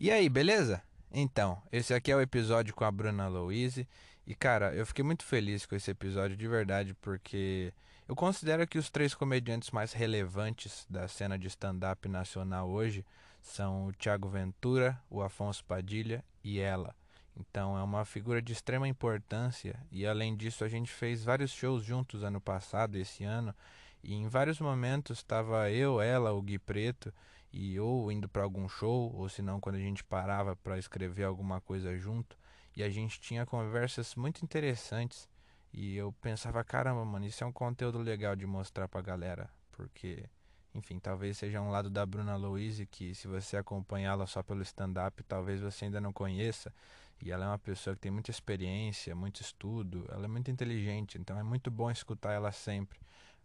E aí, beleza? Então, esse aqui é o episódio com a Bruna Louise. E cara, eu fiquei muito feliz com esse episódio de verdade, porque eu considero que os três comediantes mais relevantes da cena de stand-up nacional hoje são o Thiago Ventura, o Afonso Padilha e ela. Então é uma figura de extrema importância e além disso a gente fez vários shows juntos ano passado esse ano e em vários momentos estava eu, ela, o Gui Preto e ou indo para algum show, ou se não quando a gente parava para escrever alguma coisa junto, e a gente tinha conversas muito interessantes. E eu pensava, caramba, mano, isso é um conteúdo legal de mostrar pra galera, porque enfim, talvez seja um lado da Bruna Louise que se você acompanhá-la só pelo stand-up, talvez você ainda não conheça. E ela é uma pessoa que tem muita experiência, muito estudo, ela é muito inteligente, então é muito bom escutar ela sempre.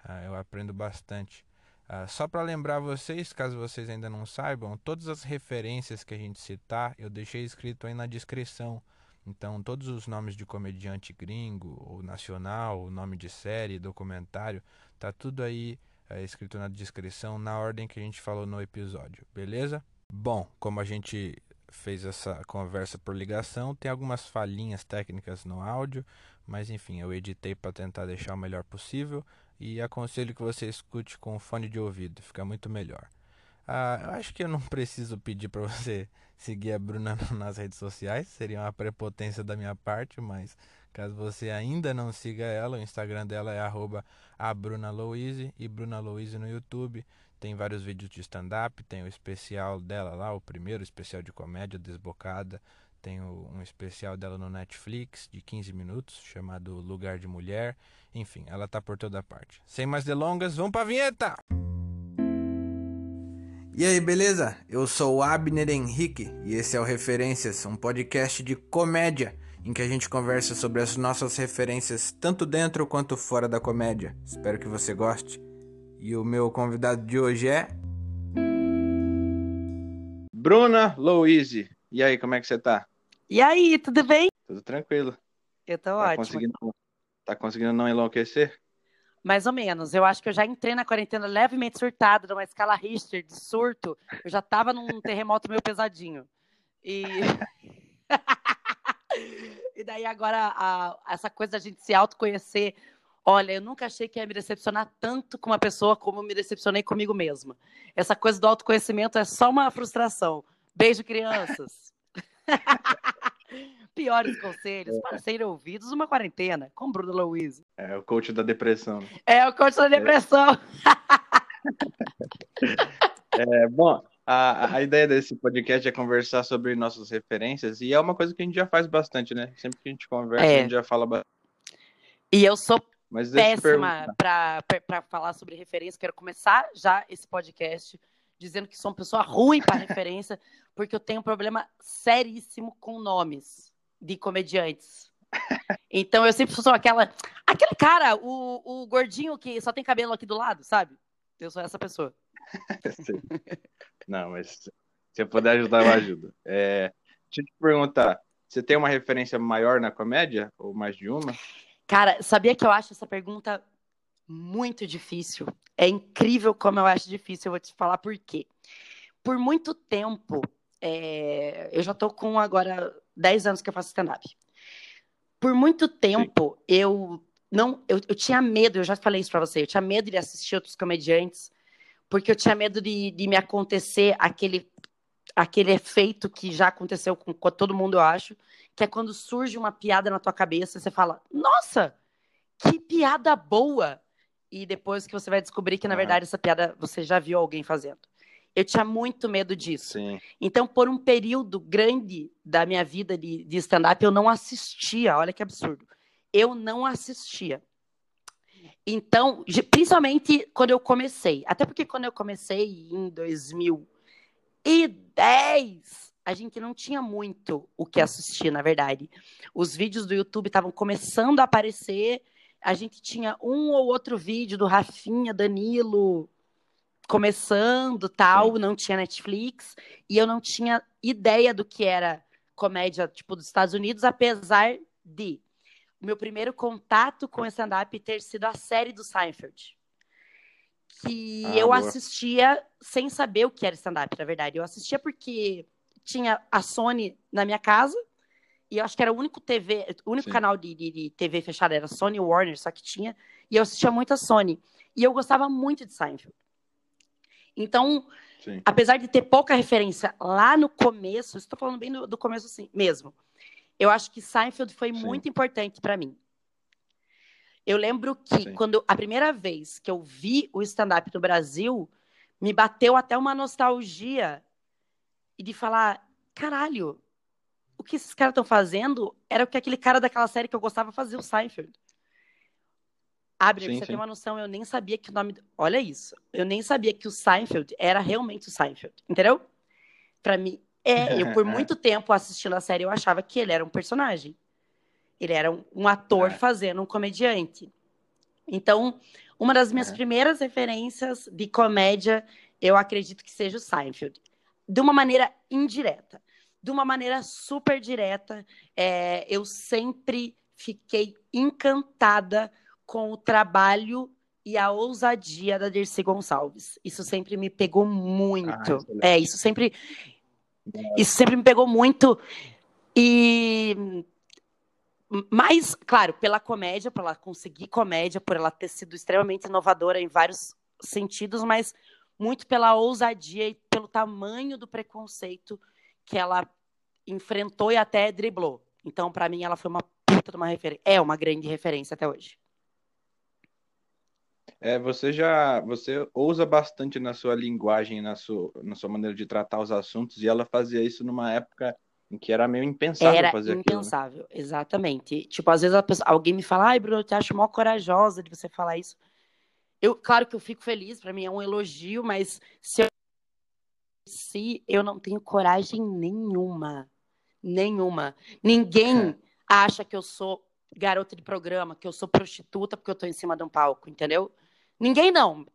Uh, eu aprendo bastante. Uh, só para lembrar vocês, caso vocês ainda não saibam, todas as referências que a gente citar eu deixei escrito aí na descrição. Então, todos os nomes de comediante gringo, ou nacional, nome de série, documentário, tá tudo aí é, escrito na descrição na ordem que a gente falou no episódio, beleza? Bom, como a gente fez essa conversa por ligação, tem algumas falhinhas técnicas no áudio, mas enfim, eu editei para tentar deixar o melhor possível e aconselho que você escute com fone de ouvido, fica muito melhor. Ah, eu acho que eu não preciso pedir para você seguir a Bruna nas redes sociais, seria uma prepotência da minha parte, mas caso você ainda não siga ela, o Instagram dela é arroba e Bruna Louise no YouTube. Tem vários vídeos de stand-up, tem o especial dela lá, o primeiro especial de comédia, Desbocada. Tem um especial dela no Netflix de 15 minutos, chamado Lugar de Mulher. Enfim, ela tá por toda parte. Sem mais delongas, vamos pra vinheta! E aí, beleza? Eu sou o Abner Henrique e esse é o Referências, um podcast de comédia em que a gente conversa sobre as nossas referências tanto dentro quanto fora da comédia. Espero que você goste. E o meu convidado de hoje é. Bruna Louise. E aí, como é que você tá? E aí, tudo bem? Tudo tranquilo. Eu tô tá ótimo. Conseguindo, tá conseguindo não enlouquecer? Mais ou menos. Eu acho que eu já entrei na quarentena levemente surtada, numa escala Richter de surto. Eu já tava num terremoto meio pesadinho. E. e daí agora, a, essa coisa da gente se autoconhecer. Olha, eu nunca achei que ia me decepcionar tanto com uma pessoa como me decepcionei comigo mesma. Essa coisa do autoconhecimento é só uma frustração. Beijo, crianças. Piores conselhos para serem ouvidos numa quarentena, com Bruno Luiz. É o coach da depressão. É o coach da depressão. É, bom, a, a ideia desse podcast é conversar sobre nossas referências e é uma coisa que a gente já faz bastante, né? Sempre que a gente conversa, é. a gente já fala bastante. E eu sou Mas péssima para falar sobre referência. Quero começar já esse podcast dizendo que sou uma pessoa ruim para referência, porque eu tenho um problema seríssimo com nomes de comediantes. Então eu sempre sou aquela. Aquele cara, o, o gordinho que só tem cabelo aqui do lado, sabe? Eu sou essa pessoa. Não, mas se eu puder ajudar, eu ajudo. É, deixa eu te perguntar: você tem uma referência maior na comédia? Ou mais de uma? Cara, sabia que eu acho essa pergunta muito difícil. É incrível como eu acho difícil. Eu vou te falar por quê. Por muito tempo, é... eu já tô com agora 10 anos que eu faço stand-up. Por muito tempo, Sim. eu não, eu, eu tinha medo, eu já falei isso para você, eu tinha medo de assistir outros comediantes, porque eu tinha medo de, de me acontecer aquele, aquele efeito que já aconteceu com, com todo mundo, eu acho, que é quando surge uma piada na tua cabeça, você fala, nossa, que piada boa! E depois que você vai descobrir que, na verdade, essa piada você já viu alguém fazendo. Eu tinha muito medo disso. Sim. Então, por um período grande da minha vida de, de stand-up, eu não assistia. Olha que absurdo. Eu não assistia. Então, principalmente quando eu comecei. Até porque quando eu comecei em 2010, a gente não tinha muito o que assistir, na verdade. Os vídeos do YouTube estavam começando a aparecer. A gente tinha um ou outro vídeo do Rafinha, Danilo, começando tal, Sim. não tinha Netflix, e eu não tinha ideia do que era comédia, tipo, dos Estados Unidos, apesar de o meu primeiro contato com stand-up ter sido a série do Seinfeld. Que ah, eu boa. assistia sem saber o que era stand-up, na verdade. Eu assistia porque tinha a Sony na minha casa, e eu acho que era o único TV, o único Sim. canal de, de, de TV fechada era Sony Warner, só que tinha, e eu assistia muito a Sony. E eu gostava muito de Seinfeld. Então, Sim. apesar de ter pouca referência lá no começo, estou falando bem do, do começo assim, mesmo. Eu acho que Seinfeld foi Sim. muito importante para mim. Eu lembro que Sim. quando a primeira vez que eu vi o stand-up no Brasil, me bateu até uma nostalgia e de falar, caralho, o que esses caras estão fazendo era o que aquele cara daquela série que eu gostava fazia, o Seinfeld. Abre, Sim, você sim. ter uma noção, eu nem sabia que o nome. Olha isso. Eu nem sabia que o Seinfeld era realmente o Seinfeld. Entendeu? Pra mim, é, eu por muito tempo assistindo a série, eu achava que ele era um personagem. Ele era um, um ator É. fazendo um comediante. Então, uma das minhas É. primeiras referências de comédia, eu acredito que seja o Seinfeld. De uma maneira indireta. De uma maneira super direta, é, eu sempre fiquei encantada com o trabalho e a ousadia da Dirce Gonçalves. Isso sempre me pegou muito. Ah, é, isso sempre, isso sempre me pegou muito. E mais, claro, pela comédia, por ela conseguir comédia, por ela ter sido extremamente inovadora em vários sentidos, mas muito pela ousadia e pelo tamanho do preconceito que ela enfrentou e até driblou. Então, para mim, ela foi uma puta de uma referência. É uma grande referência até hoje. É, você já, você ousa bastante na sua linguagem, na sua, na sua maneira de tratar os assuntos, e ela fazia isso numa época em que era meio impensável Era fazer aquilo, né? impensável, exatamente. Tipo, às vezes a pessoa- alguém me fala, ai, Bruno, eu te acho mó corajosa de você falar isso. Eu, claro que eu fico feliz, pra mim é um elogio, mas se eu se eu não tenho coragem nenhuma, nenhuma. Ninguém acha que eu sou garota de programa, que eu sou prostituta porque eu tô em cima de um palco, entendeu? Ninguém não.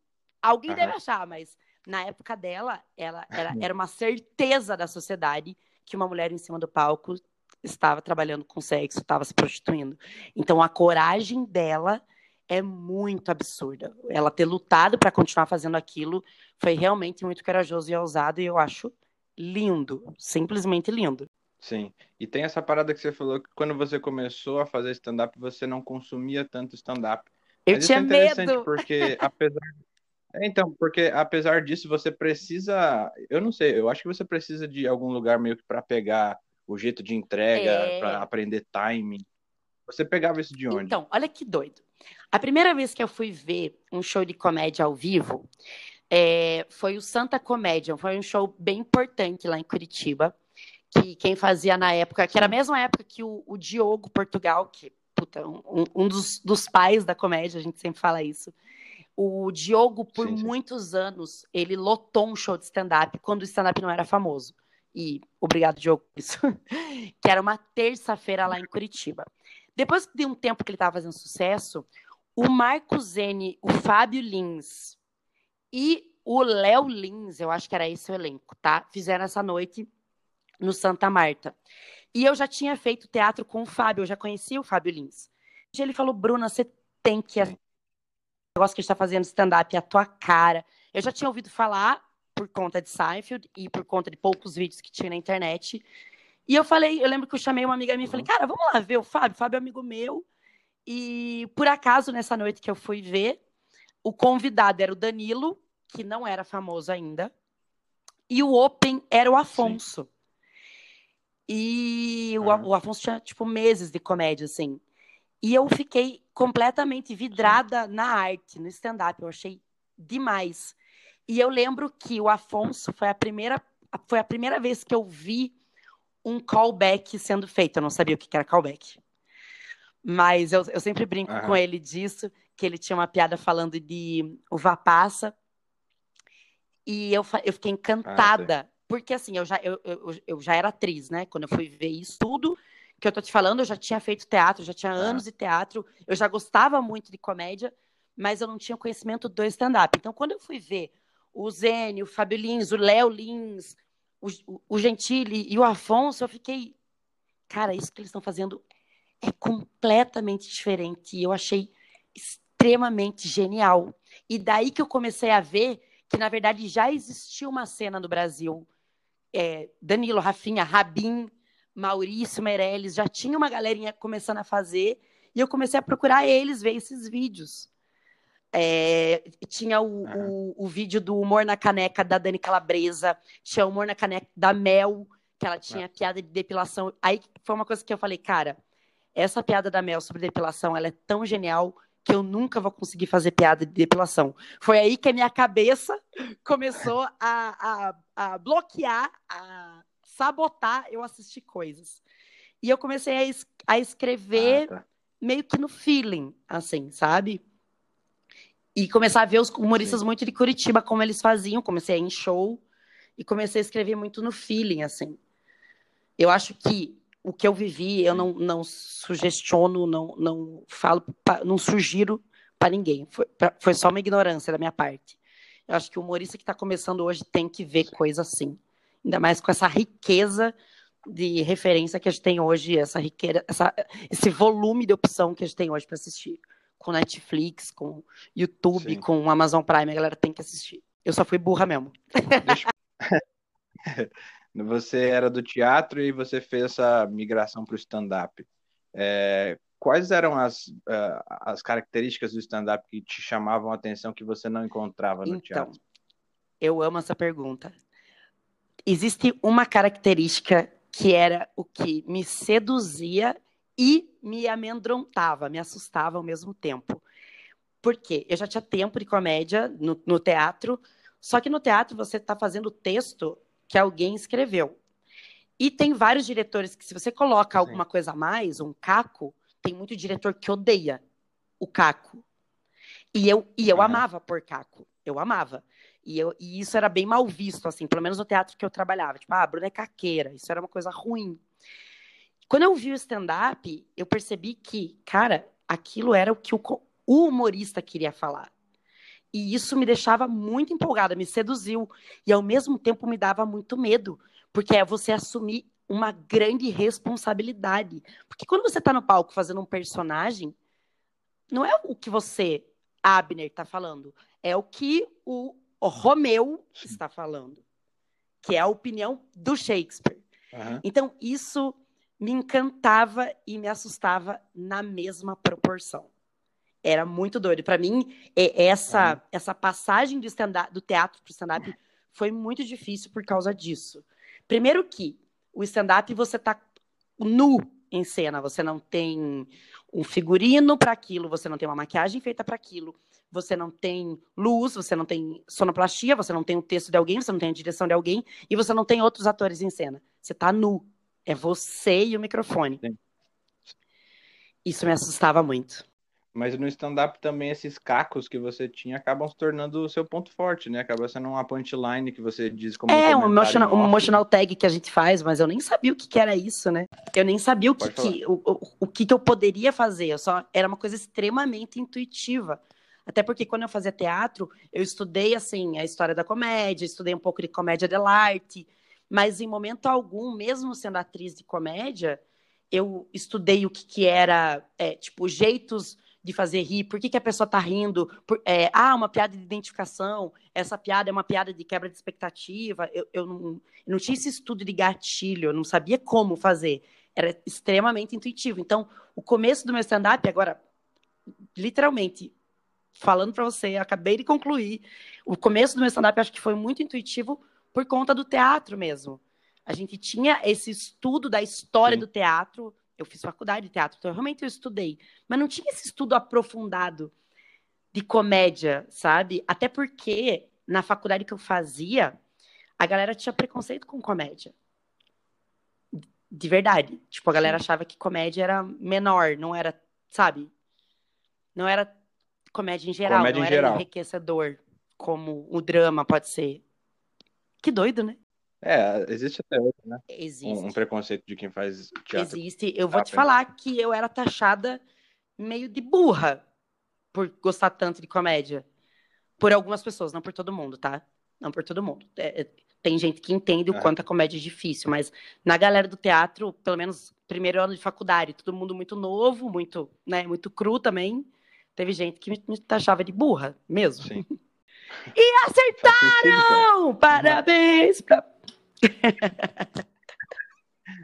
Alguém Aham. deve achar, mas na época dela, ela era, era uma certeza da sociedade que uma mulher em cima do palco estava trabalhando com sexo, estava se prostituindo. Então a coragem dela é muito absurda. Ela ter lutado para continuar fazendo aquilo foi realmente muito corajoso e ousado e eu acho lindo, simplesmente lindo. Sim. E tem essa parada que você falou que quando você começou a fazer stand-up, você não consumia tanto stand-up. Eu Mas tinha isso é interessante medo. porque apesar É, então, porque apesar disso, você precisa, eu não sei, eu acho que você precisa de algum lugar meio que para pegar o jeito de entrega, É. para aprender timing. Você pegava isso de onde? Então, olha que doido. A primeira vez que eu fui ver um show de comédia ao vivo é, foi o Santa Comédia. Foi um show bem importante lá em Curitiba. Que quem fazia na época, que era a mesma época que o, o Diogo Portugal, que puta, um, um dos, dos pais da comédia, a gente sempre fala isso. O Diogo, por Sim, sim. muitos anos, ele lotou um show de stand-up quando o stand-up não era famoso. E obrigado, Diogo, por isso. que era uma terça-feira lá em Curitiba. Depois de um tempo que ele estava fazendo sucesso, o Marco Zene, o Fábio Lins e o Léo Lins, eu acho que era esse o elenco, tá? Fizeram essa noite no Santa Marta. E eu já tinha feito teatro com o Fábio, eu já conhecia o Fábio Lins. E ele falou, Bruna, você tem que. Sim. O negócio que a gente tá fazendo stand-up é a tua cara. Eu já tinha ouvido falar por conta de Seinfeld e por conta de poucos vídeos que tinha na internet. E eu falei, eu lembro que eu chamei uma amiga minha e falei, cara, vamos lá ver o Fábio. O Fábio é amigo meu. E por acaso, nessa noite que eu fui ver, o convidado era o Danilo, que não era famoso ainda, e o Open era o Afonso. E o, o Afonso tinha, tipo, meses de comédia, assim. E eu fiquei completamente vidrada na arte, no stand-up. Eu achei demais. E eu lembro que o Afonso foi a primeira, foi a primeira vez que eu vi um callback sendo feito. Eu não sabia o que era callback. Mas eu, eu sempre brinco com ele disso, que ele tinha uma piada falando de uva passa. E eu, eu fiquei encantada. Porque assim, eu já, eu, eu, eu já era atriz, né? Quando eu fui ver isso tudo que eu tô te falando, eu já tinha feito teatro, já tinha anos de teatro, eu já gostava muito de comédia, mas eu não tinha conhecimento do stand-up. Então, quando eu fui ver o Zênio, o Fábio Lins, o Léo Lins, o, o- o Gentili e o Afonso, eu fiquei, cara, isso que eles estão fazendo é completamente diferente. E eu achei extremamente genial. E daí que eu comecei a ver que, na verdade, já existia uma cena no Brasil é, Danilo, Rafinha, Rabin, Maurício, Meirelles, já tinha uma galerinha começando a fazer, e eu comecei a procurar eles, ver esses vídeos. É, tinha o, o, o, vídeo do Humor na Caneca da Dani Calabresa, tinha o Humor na Caneca da Mel, que ela tinha piada de depilação. Aí foi uma coisa que eu falei, cara, essa piada da Mel sobre depilação, ela é tão genial que eu nunca vou conseguir fazer piada de depilação. Foi aí que a minha cabeça começou a, a, a bloquear, a sabotar eu assistir coisas. E eu comecei a, es a escrever ah, tá. meio que no feeling, assim, sabe? E começar a ver os humoristas Sim. muito de Curitiba, como eles faziam. Comecei a ir em show e comecei a escrever muito no feeling, assim. Eu acho que o que eu vivi, eu não, não sugestiono, não, não falo, não sugiro para ninguém. Foi, pra, foi só uma ignorância da minha parte. Eu acho que o humorista que está começando hoje tem que ver coisa assim. Ainda mais com essa riqueza de referência que a gente tem hoje, essa riqueza, essa, esse volume de opção que a gente tem hoje para assistir com Netflix, com YouTube, Sim. com Amazon Prime, a galera tem que assistir. Eu só fui burra mesmo. Deixa... você era do teatro e você fez essa migração para o stand-up. É, quais eram as, uh, as características do stand-up que te chamavam a atenção que você não encontrava no então, teatro? Eu amo essa pergunta. Existe uma característica que era o que me seduzia e me amedrontava, me assustava ao mesmo tempo. Por quê? Eu já tinha tempo de comédia no, no teatro, só que no teatro você está fazendo texto que alguém escreveu. E tem vários diretores que, se você coloca Sim. alguma coisa a mais, um caco, tem muito diretor que odeia o caco. E eu, e eu uhum. amava por caco. Eu amava. E, eu, e isso era bem mal visto, assim, pelo menos no teatro que eu trabalhava. Tipo, ah, a Bruna é caqueira. Isso era uma coisa ruim. Quando eu vi o stand-up, eu percebi que, cara, aquilo era o que o, o humorista queria falar. E isso me deixava muito empolgada, me seduziu. E ao mesmo tempo me dava muito medo, porque é você assumir uma grande responsabilidade. Porque quando você está no palco fazendo um personagem, não é o que você, Abner, está falando, é o que o, o Romeu está falando, que é a opinião do Shakespeare. Uhum. Então, isso me encantava e me assustava na mesma proporção. Era muito doido. Para mim, essa, uhum. essa passagem do, do teatro para o stand-up foi muito difícil por causa disso. Primeiro que o stand-up você tá nu em cena, você não tem um figurino para aquilo, você não tem uma maquiagem feita para aquilo, você não tem luz, você não tem sonoplastia, você não tem o texto de alguém, você não tem a direção de alguém e você não tem outros atores em cena. Você tá nu. É você e o microfone. Sim. Isso me assustava muito. Mas no stand-up também esses cacos que você tinha acabam se tornando o seu ponto forte, né? Acaba sendo uma punchline que você diz como É, um, emotional, um emotional tag que a gente faz, mas eu nem sabia o que, que era isso, né? Eu nem sabia o que, que o, o, o que, que eu poderia fazer. Eu só era uma coisa extremamente intuitiva. Até porque quando eu fazia teatro, eu estudei assim a história da comédia, estudei um pouco de comédia dell'arte, mas em momento algum, mesmo sendo atriz de comédia, eu estudei o que, que era, é, tipo, jeitos de fazer rir, por que, que a pessoa está rindo, por, é, ah, uma piada de identificação, essa piada é uma piada de quebra de expectativa, eu, eu, não, eu não tinha esse estudo de gatilho, eu não sabia como fazer, era extremamente intuitivo. Então, o começo do meu stand-up, agora, literalmente, falando para você, acabei de concluir, o começo do meu stand-up acho que foi muito intuitivo por conta do teatro mesmo. A gente tinha esse estudo da história Sim. do teatro, eu fiz faculdade de teatro, então realmente eu estudei, mas não tinha esse estudo aprofundado de comédia, sabe? Até porque na faculdade que eu fazia, a galera tinha preconceito com comédia. De verdade. Tipo, a galera achava que comédia era menor, não era, sabe? Não era comédia em geral, comédia não era geral. enriquecedor, como o drama pode ser. Que doido, né? É, existe até hoje, né? Existe. Um, um, preconceito de quem faz teatro. Existe. Eu vou te falar que eu era taxada meio de burra por gostar tanto de comédia. Por algumas pessoas, não por todo mundo, tá? Não por todo mundo. É, é tem gente que entende o é. quanto a comédia é difícil, mas na galera do teatro, pelo menos primeiro ano de faculdade, todo mundo muito novo, muito, né, muito cru também. Teve gente que me, me taxava de burra, mesmo. Sim. E acertaram! Parabéns pra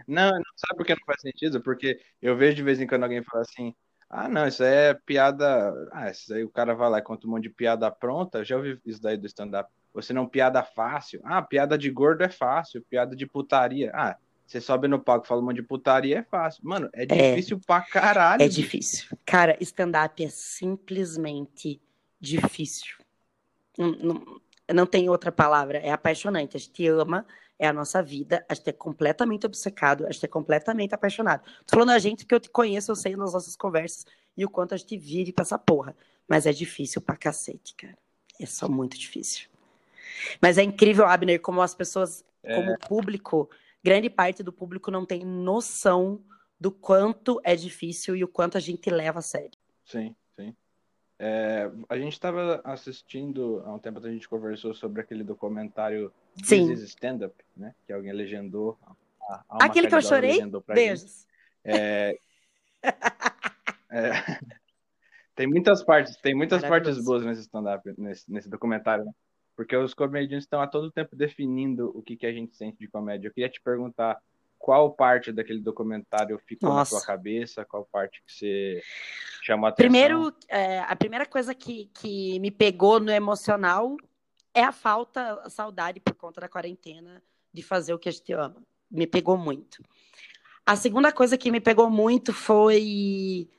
não, não sabe por que não faz sentido? Porque eu vejo de vez em quando alguém fala assim, ah, não, isso aí é piada. Ah, isso aí o cara vai lá e conta um monte de piada pronta. Eu já ouvi isso daí do stand-up. Você não piada fácil. Ah, piada de gordo é fácil, piada de putaria. Ah, você sobe no palco e fala um monte de putaria, é fácil. Mano, é, é difícil é, pra caralho. É difícil. Cara, stand-up é simplesmente difícil. Não, não, não tem outra palavra. É apaixonante. A gente ama, é a nossa vida. A gente é completamente obcecado, a gente é completamente apaixonado. Tô falando a gente porque eu te conheço, eu sei nas nossas conversas e o quanto a gente vive pra essa porra. Mas é difícil pra cacete, cara. É só muito difícil. Mas é incrível, Abner, como as pessoas, é. como o público, grande parte do público não tem noção do quanto é difícil e o quanto a gente leva a sério. Sim, sim. É, a gente estava assistindo, há um tempo a gente conversou sobre aquele documentário Sim. This is Stand Up, né? Que alguém legendou. Aquele que eu chorei? Beijos. É, é, tem muitas partes, tem muitas partes boas nesse stand-up, nesse, nesse documentário, né? Porque os comediantes estão a todo tempo definindo o que, que a gente sente de comédia. Eu queria te perguntar qual parte daquele documentário ficou Nossa. na sua cabeça, qual parte que você chamou a atenção? Primeiro, é, a primeira coisa que, que me pegou no emocional é a falta, a saudade por conta da quarentena de fazer o que a gente ama. Me pegou muito. A segunda coisa que me pegou muito foi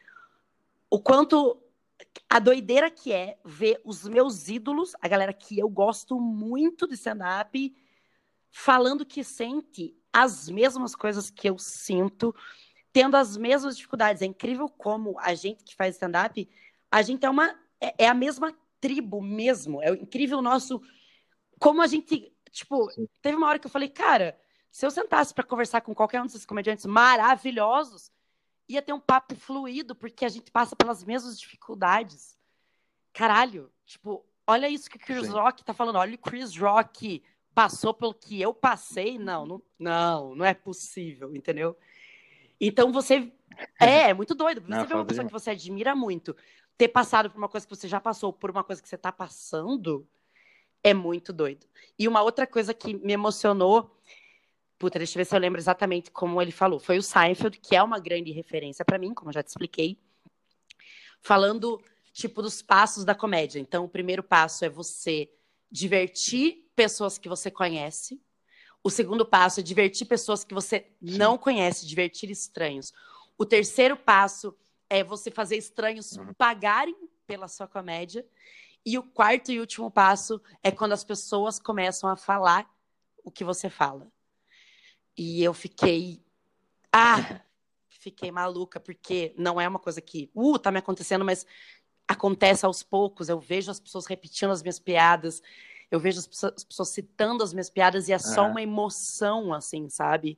o quanto a doideira que é ver os meus ídolos, a galera que eu gosto muito de stand-up, falando que sente as mesmas coisas que eu sinto, tendo as mesmas dificuldades. É incrível como a gente que faz stand-up, a gente é uma. É, é, a mesma tribo mesmo. É incrível o nosso. Como a gente. Tipo, Sim. teve uma hora que eu falei, cara, se eu sentasse para conversar com qualquer um desses comediantes maravilhosos, ia ter um papo fluido, porque a gente passa pelas mesmas dificuldades. Caralho, tipo, olha isso que o Chris Sim. Rock tá falando. Olha o Chris Rock passou pelo que eu passei. Não, não, não, não é possível, entendeu? Então você. É, é muito doido. Você não, vê uma pessoa que você admira muito, ter passado por uma coisa que você já passou, por uma coisa que você tá passando, é muito doido. E uma outra coisa que me emocionou Puta, deixa eu ver se eu lembro exatamente como ele falou. Foi o Seinfeld, que é uma grande referência para mim, como eu já te expliquei, falando tipo dos passos da comédia. Então, o primeiro passo é você divertir pessoas que você conhece. O segundo passo é divertir pessoas que você Sim. não conhece, divertir estranhos. O terceiro passo é você fazer estranhos uhum. pagarem pela sua comédia. E o quarto e último passo é quando as pessoas começam a falar o que você fala. E eu fiquei. Ah! Fiquei maluca, porque não é uma coisa que, uh, tá me acontecendo, mas acontece aos poucos. Eu vejo as pessoas repetindo as minhas piadas, eu vejo as pessoas, as pessoas citando as minhas piadas, e é só uma emoção, assim, sabe?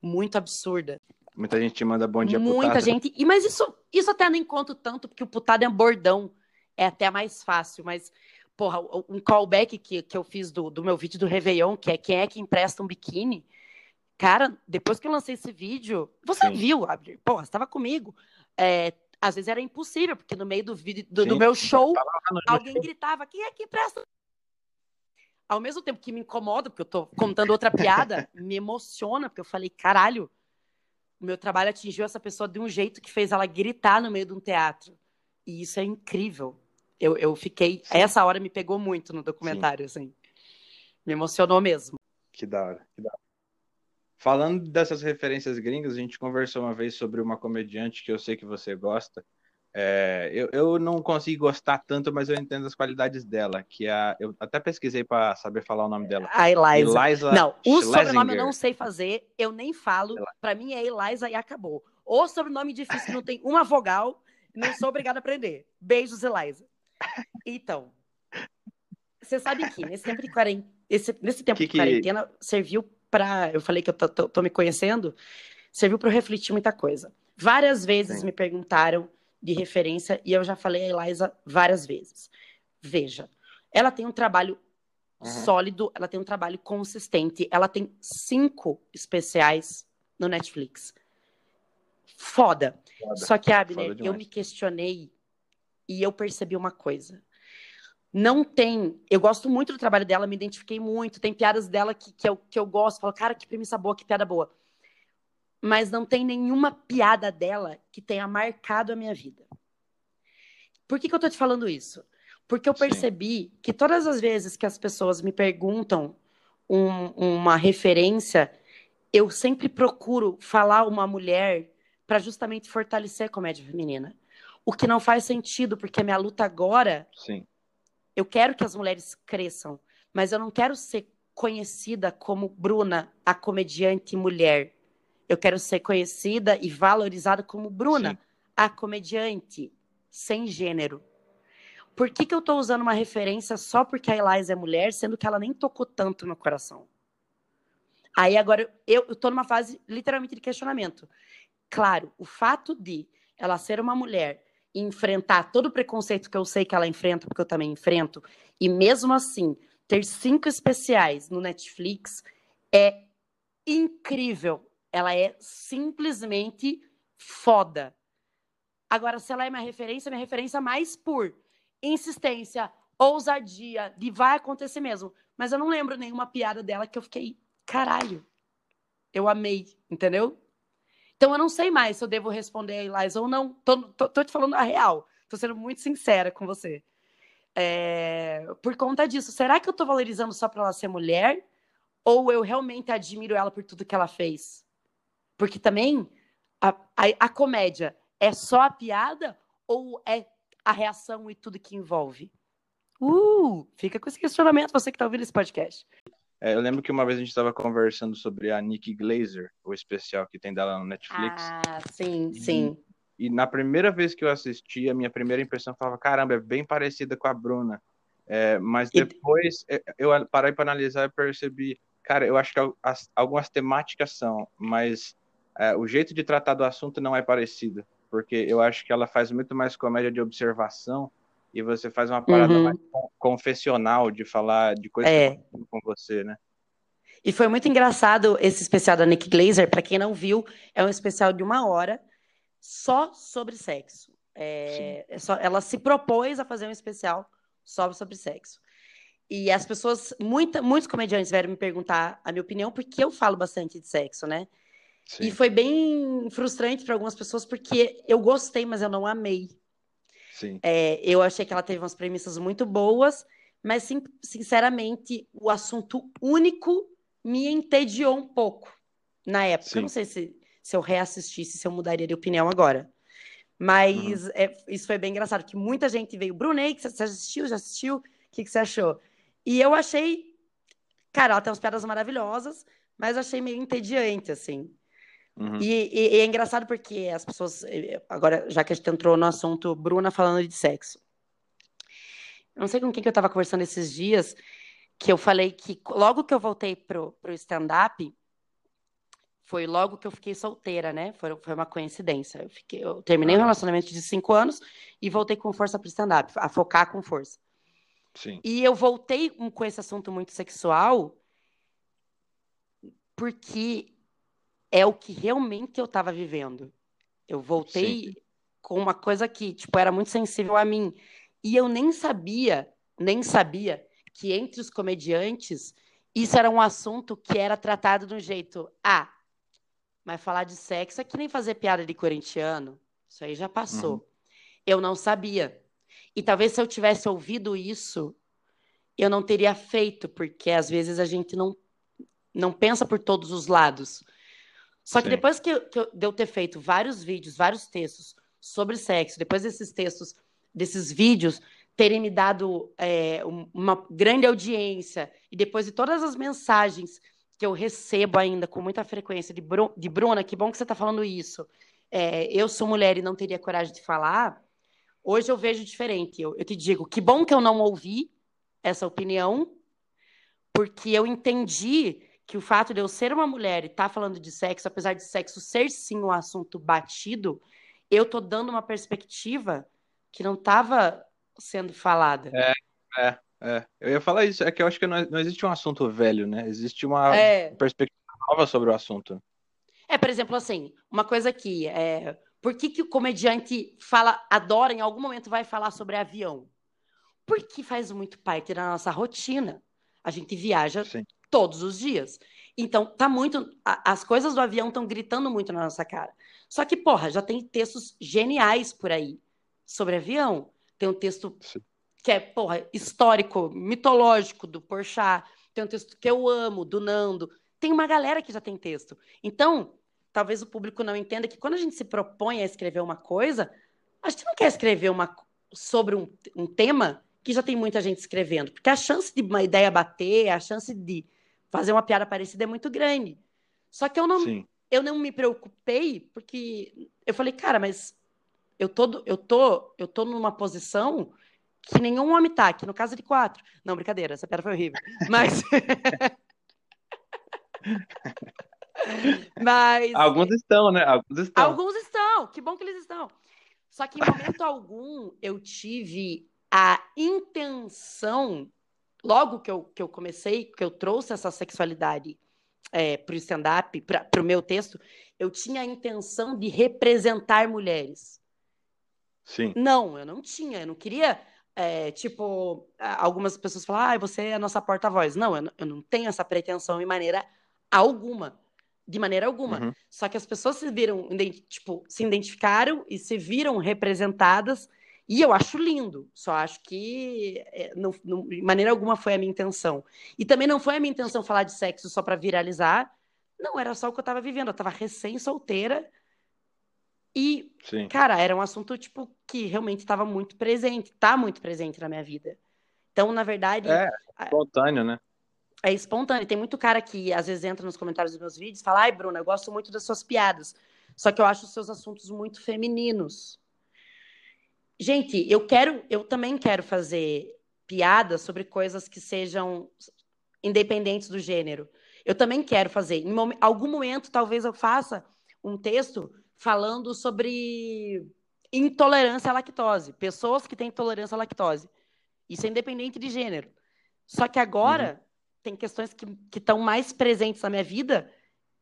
Muito absurda. Muita gente te manda bom dia Muita putada. gente. E, mas isso, isso até nem conto tanto, porque o putado é bordão. É até mais fácil, mas porra, um callback que, que eu fiz do, do meu vídeo do Réveillon, que é quem é que empresta um biquíni. Cara, depois que eu lancei esse vídeo, você Sim. viu, Abner? Pô, você estava comigo. É, às vezes era impossível, porque no meio do vídeo do, do meu show, alguém gritava: quem é que presta? Ao mesmo tempo que me incomoda, porque eu tô contando outra piada, me emociona, porque eu falei, caralho, o meu trabalho atingiu essa pessoa de um jeito que fez ela gritar no meio de um teatro. E isso é incrível. Eu, eu fiquei. Sim. Essa hora me pegou muito no documentário, Sim. assim. Me emocionou mesmo. Que da hora, que da hora. Falando dessas referências gringas, a gente conversou uma vez sobre uma comediante que eu sei que você gosta. É, eu, eu não consigo gostar tanto, mas eu entendo as qualidades dela, que é a, eu até pesquisei para saber falar o nome dela. A Eliza. Eliza não, o sobrenome eu não sei fazer, eu nem falo. Para mim é Eliza e acabou. O sobrenome difícil não tem uma vogal, não sou obrigada a aprender. Beijos, Eliza. Então, você sabe que nesse tempo de quarentena, nesse tempo que de quarentena que... serviu para. Eu falei que eu tô, tô, tô me conhecendo, serviu para eu refletir muita coisa. Várias vezes Sim. me perguntaram de referência e eu já falei a Eliza várias vezes. Veja, ela tem um trabalho uhum. sólido, ela tem um trabalho consistente, ela tem cinco especiais no Netflix. Foda. Foda. Só que, Abner, eu me questionei e eu percebi uma coisa. Não tem. Eu gosto muito do trabalho dela, me identifiquei muito. Tem piadas dela que, que, eu, que eu gosto. Falo, cara, que premissa boa, que piada boa. Mas não tem nenhuma piada dela que tenha marcado a minha vida. Por que, que eu tô te falando isso? Porque eu percebi Sim. que todas as vezes que as pessoas me perguntam um, uma referência, eu sempre procuro falar uma mulher para justamente fortalecer a comédia feminina. O que não faz sentido, porque a minha luta agora. Sim. Eu quero que as mulheres cresçam, mas eu não quero ser conhecida como Bruna, a comediante mulher. Eu quero ser conhecida e valorizada como Bruna, Sim. a comediante sem gênero. Por que, que eu estou usando uma referência só porque a Eliza é mulher, sendo que ela nem tocou tanto no coração? Aí agora eu estou numa fase literalmente de questionamento. Claro, o fato de ela ser uma mulher enfrentar todo o preconceito que eu sei que ela enfrenta, porque eu também enfrento, e mesmo assim ter cinco especiais no Netflix é incrível. Ela é simplesmente foda. Agora, se ela é minha referência, minha referência mais por insistência, ousadia, de vai acontecer mesmo. Mas eu não lembro nenhuma piada dela que eu fiquei, caralho, eu amei, entendeu? Então eu não sei mais se eu devo responder a Elias ou não. Tô, tô, tô, te falando a real. Tô sendo muito sincera com você. É... Por conta disso, será que eu tô valorizando só pra ela ser mulher? Ou eu realmente admiro ela por tudo que ela fez? Porque também a, a, a comédia é só a piada ou é a reação e tudo que envolve? Uh, fica com esse questionamento, você que está ouvindo esse podcast. É, eu lembro que uma vez a gente estava conversando sobre a Nikki Glazer, o especial que tem dela no Netflix. Ah, sim, e, sim. E na primeira vez que eu assisti, a minha primeira impressão falava, caramba, é bem parecida com a Bruna. É, mas depois e... eu parei para analisar e percebi, cara, eu acho que as, algumas temáticas são, mas é, o jeito de tratar do assunto não é parecido porque eu acho que ela faz muito mais comédia de observação e você faz uma parada uhum. mais confessional de falar de coisas é. que com você, né? E foi muito engraçado esse especial da Nick Glazer. Para quem não viu, é um especial de uma hora só sobre sexo. É, é só, ela se propôs a fazer um especial só sobre sexo. E as pessoas, muita, muitos comediantes vieram me perguntar a minha opinião, porque eu falo bastante de sexo, né? Sim. E foi bem frustrante para algumas pessoas, porque eu gostei, mas eu não amei. Sim. É, eu achei que ela teve umas premissas muito boas, mas sim, sinceramente, o assunto único me entediou um pouco na época. Sim. Eu não sei se, se eu reassistisse, se eu mudaria de opinião agora. Mas uhum. é, isso foi bem engraçado, que muita gente veio. Brunei, que você assistiu? Já assistiu? O que, que você achou? E eu achei. Cara, ela tem umas piadas maravilhosas, mas achei meio entediante, assim. Uhum. E, e, e, é engraçado porque as pessoas, eh, agora, já que a gente entrou no assunto, Bruna falando de sexo. Eu não sei com quem que eu estava conversando esses dias, que eu falei que logo que eu voltei pro, pro stand-up, foi logo que eu fiquei solteira, né? Foi, foi uma coincidência. Eu, fiquei, eu terminei um relacionamento de cinco anos e voltei com força pro stand-up, a focar com força. Sim. E eu voltei com esse assunto muito sexual porque é o que realmente eu estava vivendo. Eu voltei Sim. com uma coisa que, tipo, era muito sensível a mim. E eu nem sabia, nem sabia que entre os comediantes isso era um assunto que era tratado de um jeito, ah, mas falar de sexo é que nem fazer piada de corintiano. Isso aí já passou. Uhum. Eu não sabia. E talvez se eu tivesse ouvido isso, eu não teria feito, porque às vezes a gente não, não pensa por todos os lados. Só que Sim. depois que, que eu, de eu ter feito vários vídeos, vários textos sobre sexo, depois desses textos, desses vídeos terem me dado é, uma grande audiência, e depois de todas as mensagens que eu recebo ainda com muita frequência de, Bru de Bruna, que bom que você está falando isso. É, eu sou mulher e não teria coragem de falar. Hoje eu vejo diferente. Eu, eu te digo, que bom que eu não ouvi essa opinião, porque eu entendi que o fato de eu ser uma mulher e estar tá falando de sexo, apesar de sexo ser sim um assunto batido, eu tô dando uma perspectiva que não estava sendo falada. É, é, é. Eu ia falar isso, é que eu acho que não, não existe um assunto velho, né? Existe uma é. perspectiva nova sobre o assunto. É, por exemplo, assim, uma coisa aqui, é, por que, que o comediante fala, adora, em algum momento vai falar sobre avião? porque faz muito parte da nossa rotina. A gente viaja Sim. Todos os dias. Então, tá muito. As coisas do avião estão gritando muito na nossa cara. Só que, porra, já tem textos geniais por aí sobre avião. Tem um texto que é, porra, histórico, mitológico, do Porchat. Tem um texto que eu amo, do Nando. Tem uma galera que já tem texto. Então, talvez o público não entenda que quando a gente se propõe a escrever uma coisa, a gente não quer escrever uma, sobre um, um tema que já tem muita gente escrevendo. Porque a chance de uma ideia bater, a chance de fazer uma piada parecida é muito grande. Só que eu não, Sim. eu não me preocupei porque eu falei, cara, mas eu tô, eu tô, eu tô numa posição que nenhum homem tá, que no caso de quatro. Não, brincadeira, essa piada foi horrível. Mas. mas. Alguns estão, né? Alguns estão. Alguns estão, que bom que eles estão. Só que em momento algum eu tive a intenção, logo que eu, que eu comecei, que eu trouxe essa sexualidade é, para o stand-up, para o meu texto, eu tinha a intenção de representar mulheres. Sim. Não, eu não tinha, eu não queria. é, tipo, algumas pessoas falam, ah, você é a nossa porta-voz. Não, eu, não- eu não tenho essa pretensão em maneira alguma. De maneira alguma. Uhum. Só que as pessoas se viram, tipo, se identificaram e se viram representadas. E eu acho lindo. Só acho que é, não, não- de maneira alguma foi a minha intenção. E também não foi a minha intenção falar de sexo só para viralizar. Não, era só o que eu tava vivendo. Eu tava recém-solteira. E Sim. Cara, era um assunto, tipo, que realmente estava muito presente, tá muito presente na minha vida. Então, na verdade, É, espontâneo, né? é espontâneo. Tem muito cara que às vezes entra nos comentários dos meus vídeos e fala: Ai, Bruna, eu gosto muito das suas piadas. Só que eu acho os seus assuntos muito femininos. Gente, eu quero, eu também quero fazer piadas sobre coisas que sejam independentes do gênero. Eu também quero fazer. Em momen- algum momento, talvez eu faça um texto falando sobre intolerância à lactose, pessoas que têm intolerância à lactose. Isso é independente de gênero. Só que agora tem questões que estão mais presentes na minha vida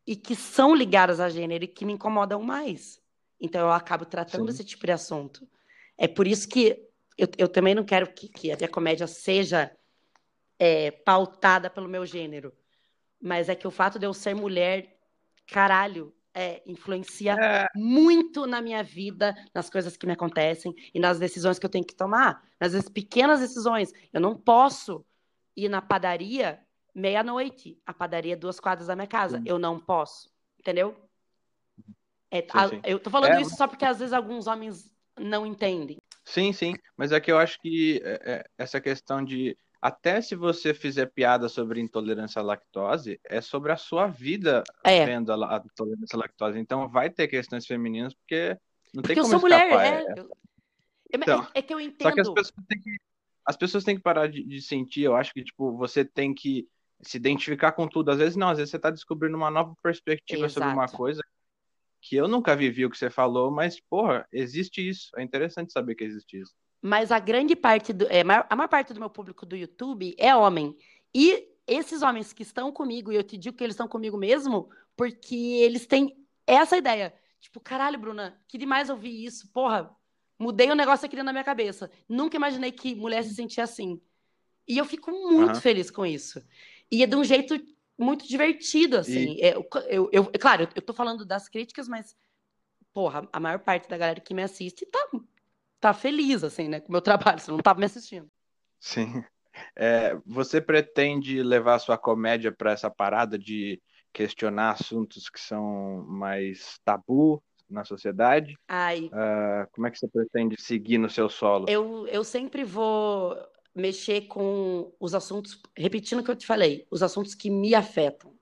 e que são ligadas a gênero e que me incomodam mais. Então eu acabo tratando Sim. esse tipo de assunto. É por isso que eu, eu também não quero que, que a minha comédia seja é, pautada pelo meu gênero. Mas é que o fato de eu ser mulher, caralho, é, influencia É, muito na minha vida, nas coisas que me acontecem e nas decisões que eu tenho que tomar, nas vezes pequenas decisões. Eu não posso ir na padaria meia-noite. A padaria é duas quadras da minha casa. Sim. Eu não posso. Entendeu? É, Sim, a- sim. eu tô falando É, isso só porque às vezes alguns homens não entendem. sim, sim. Mas é que eu acho que é, é, essa questão de. Até se você fizer piada sobre intolerância à lactose, é sobre a sua vida É, vendo a, a intolerância à lactose. Então vai ter questões femininas, porque não porque tem eu como sou mulher. escapar. É, É- eu- eu- Então, é que eu Só que as entendo. pessoas têm que, as pessoas têm que parar de, de sentir, eu acho que, tipo, você tem que se identificar com tudo. Às vezes não, às vezes você está descobrindo uma nova perspectiva sobre uma Exato. coisa que eu nunca vivi o que você falou, mas, porra, existe isso. É interessante saber que existe isso. Mas a grande parte do, é, a maior parte do meu público do YouTube é homem. E esses homens que estão comigo, e eu te digo que eles estão comigo mesmo, porque eles têm essa ideia. Tipo, caralho, Bruna, que demais ouvir isso. Porra, mudei um negócio aqui dentro da minha cabeça. Nunca imaginei que mulher se sentia assim. E eu fico muito Aham. feliz com isso. E é de um jeito muito divertido, assim. É, eu, eu, eu- claro, eu tô falando das críticas, mas, porra, a maior parte da galera que me assiste tá tá feliz, assim, né, com o meu trabalho, você não tava me assistindo. Sim. É, você pretende levar a sua comédia para essa parada de questionar assuntos que são mais tabu na sociedade? Ai, Ah, como é que você pretende seguir no seu solo? eu, eu sempre vou mexer com os assuntos, repetindo o que eu te falei, os assuntos que me afetam.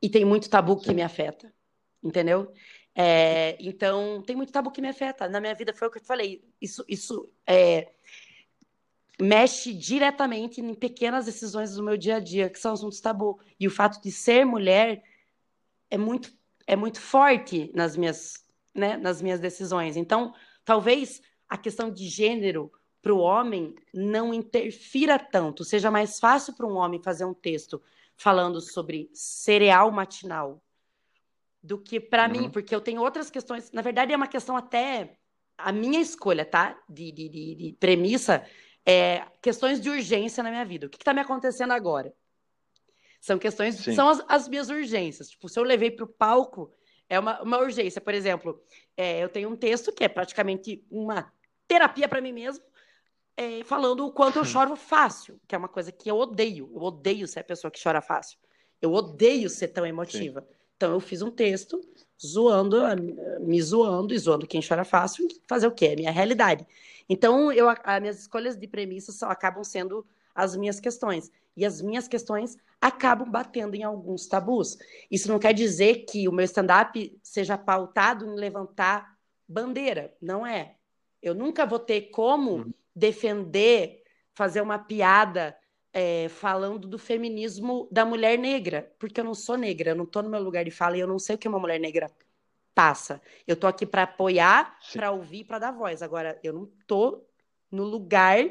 E tem muito tabu que me afeta, entendeu? É, então, tem muito tabu que me afeta. Na minha vida foi o que eu te falei. Isso, isso é, mexe diretamente em pequenas decisões do meu dia a dia, que são assuntos tabu. E o fato de ser mulher é muito, é muito forte nas minhas, né, nas minhas decisões. Então, talvez a questão de gênero para o homem não interfira tanto, seja mais fácil para um homem fazer um texto falando sobre cereal matinal do que para Uhum. mim, porque eu tenho outras questões. Na verdade, é uma questão até a minha escolha, tá? De, de, de, de premissa é, questões de urgência na minha vida. O que está me acontecendo agora? São questões, Sim. são as, as minhas urgências. Tipo, se eu levei para o palco, é uma, uma urgência. Por exemplo, é, eu tenho um texto que é praticamente uma terapia para mim mesmo, é, falando o quanto eu choro fácil, que é uma coisa que eu odeio. Eu odeio ser a pessoa que chora fácil. Eu odeio ser tão emotiva. Então eu fiz um texto zoando, me zoando e zoando quem chora fácil, fazer o quê? É minha realidade. Então eu, as minhas escolhas de premissas só acabam sendo as minhas questões. E as minhas questões acabam batendo em alguns tabus. Isso não quer dizer que o meu stand-up seja pautado em levantar bandeira. Não é. Eu nunca vou ter como uhum. Defender, fazer uma piada é, falando do feminismo da mulher negra, porque eu não sou negra, eu não estou no meu lugar de fala e eu não sei o que uma mulher negra passa. Eu estou aqui para apoiar, para ouvir, para dar voz. Agora, eu não estou no lugar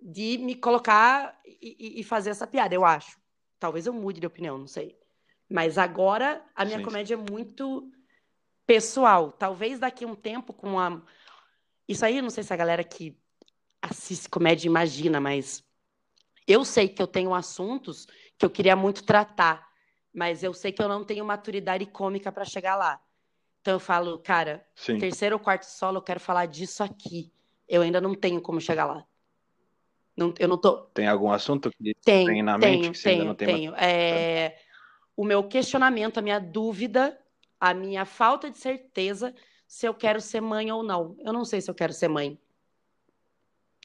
de me colocar e, e, fazer essa piada, eu acho. Talvez eu mude de opinião, não sei. Mas agora a minha sim, comédia é muito pessoal. Talvez daqui a um tempo, com a. Isso aí, não sei se a galera que assiste comédia imagina, mas eu sei que eu tenho assuntos que eu queria muito tratar, mas eu sei que eu não tenho maturidade cômica para chegar lá. Então eu falo, cara, Sim. terceiro ou quarto solo, eu quero falar disso aqui. Eu ainda não tenho como chegar lá. Não, eu não tô. Tem algum assunto que tem, tem na tenho, mente que você tenho, ainda não tem? Tenho. É... O meu questionamento, a minha dúvida, a minha falta de certeza se eu quero ser mãe ou não. Eu não sei se eu quero ser mãe.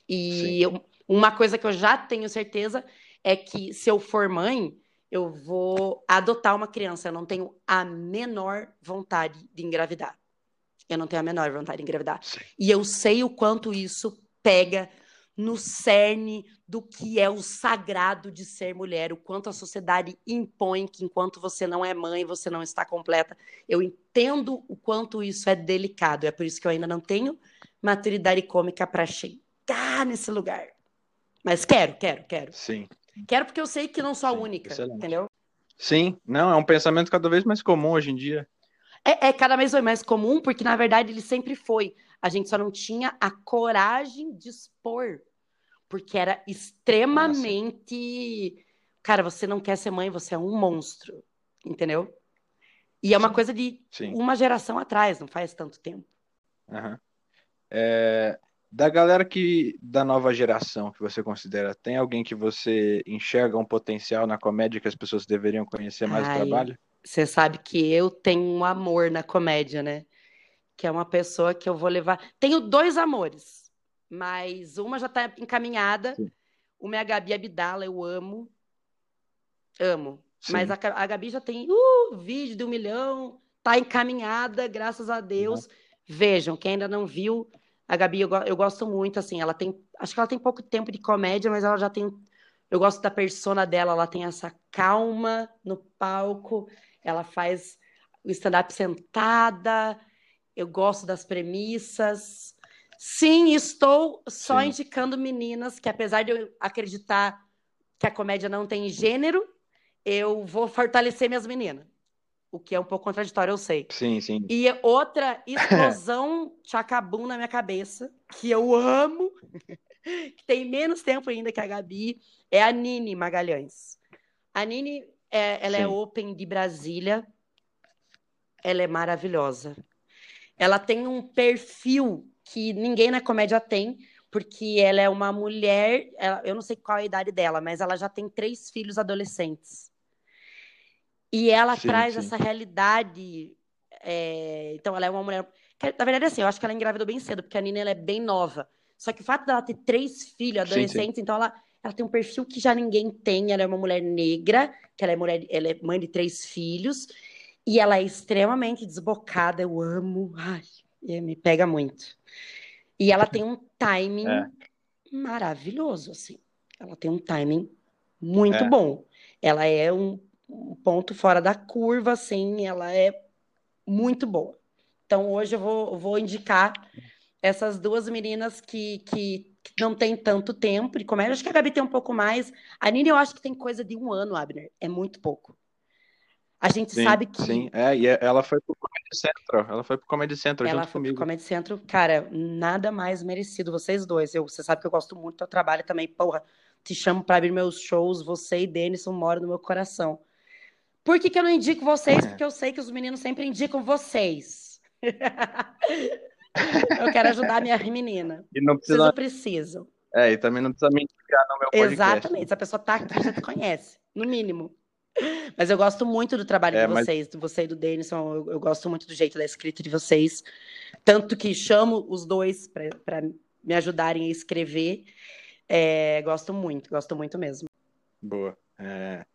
E eu, uma coisa que eu já tenho certeza é que se eu for mãe, eu vou adotar uma criança. Eu não tenho a menor vontade de engravidar. Eu não tenho a menor vontade de engravidar. Sim. E eu sei o quanto isso pega no cerne do que é o sagrado de ser mulher, o quanto a sociedade impõe que enquanto você não é mãe, você não está completa. Eu entendo o quanto isso é delicado. É por isso que eu ainda não tenho maturidade cômica para chegar nesse lugar. Mas quero, quero, quero. Sim. Quero porque eu sei que não sou a Sim, única, excelente. entendeu? Sim, não, é um pensamento cada vez mais comum hoje em dia. É, é, cada vez mais comum, porque na verdade ele sempre foi. A gente só não tinha a coragem de expor. Porque era extremamente. Ah, Cara, você não quer ser mãe, você é um monstro. Entendeu? E é uma sim, coisa de sim. uma geração atrás, não faz tanto tempo. Uhum. É, da galera que da nova geração que você considera, tem alguém que você enxerga um potencial na comédia que as pessoas deveriam conhecer mais Ai, o trabalho? Você sabe que eu tenho um amor na comédia, né? Que é uma pessoa que eu vou levar. Tenho dois amores, mas uma já está encaminhada. Sim. Uma é a Gabi Abdala, eu amo. Amo. Sim. Mas a, a, Gabi já tem uh, vídeo de um milhão, tá encaminhada, graças a Deus. Uhum. Vejam, quem ainda não viu, a Gabi, eu, eu gosto muito, assim, ela tem. Acho que ela tem pouco tempo de comédia, mas ela já tem. Eu gosto da persona dela, ela tem essa calma no palco, ela faz o stand-up sentada, eu gosto das premissas. Sim, estou só Sim. indicando meninas que, apesar de eu acreditar que a comédia não tem gênero, eu vou fortalecer minhas meninas o que é um pouco contraditório, eu sei. Sim, sim. E outra explosão chacabum na minha cabeça, que eu amo, que tem menos tempo ainda que a Gabi, é a Nini Magalhães. A Nini, é, ela é sim. é open de Brasília, ela é maravilhosa. Ela tem um perfil que ninguém na comédia tem, porque ela é uma mulher, ela, eu não sei qual é a idade dela, mas ela já tem três filhos adolescentes. E ela sim, traz sim. essa realidade. É... Então, ela é uma mulher. Na verdade, assim, eu acho que ela engravidou bem cedo, porque a Nina ela é bem nova. Só que o fato dela ter três filhos adolescentes, sim, então ela, ela tem um perfil que já ninguém tem. Ela é uma mulher negra, que ela é, mulher, ela é mãe de três filhos, e ela é extremamente desbocada. Eu amo. Ai, me pega muito. E ela tem um timing é. maravilhoso, assim. Ela tem um timing muito é. bom. Ela é um um ponto fora da curva, assim, ela é muito boa. Então, hoje eu vou, vou indicar essas duas meninas que, que, que não tem tanto tempo de comédia. Acho que a Gabi tem um pouco mais. A Nina, eu acho que tem coisa de um ano, Abner. É muito pouco. A gente sim, sabe que. Sim, é, e ela foi pro Central. Ela foi pro Comedy Central Ela junto foi pro comigo. Comedy Central. Cara, nada mais merecido, vocês dois. Eu, você sabe que eu gosto muito do teu trabalho também. Porra, te chamo pra abrir meus shows. Você e Denison moram no meu coração. Por que, que eu não indico vocês? Porque eu sei que os meninos sempre indicam vocês. eu quero ajudar a minha menina. E não Vocês precisa. não precisam. É, e também não precisa me indicar no meu podcast. Exatamente. Se a pessoa tá aqui, já te conhece, no mínimo. Mas eu gosto muito do trabalho É, de mas- vocês, do você e do Denison. Eu, eu gosto muito do jeito da escrita de vocês. Tanto que chamo os dois para me ajudarem a escrever. É, gosto muito, gosto muito mesmo. Boa. É,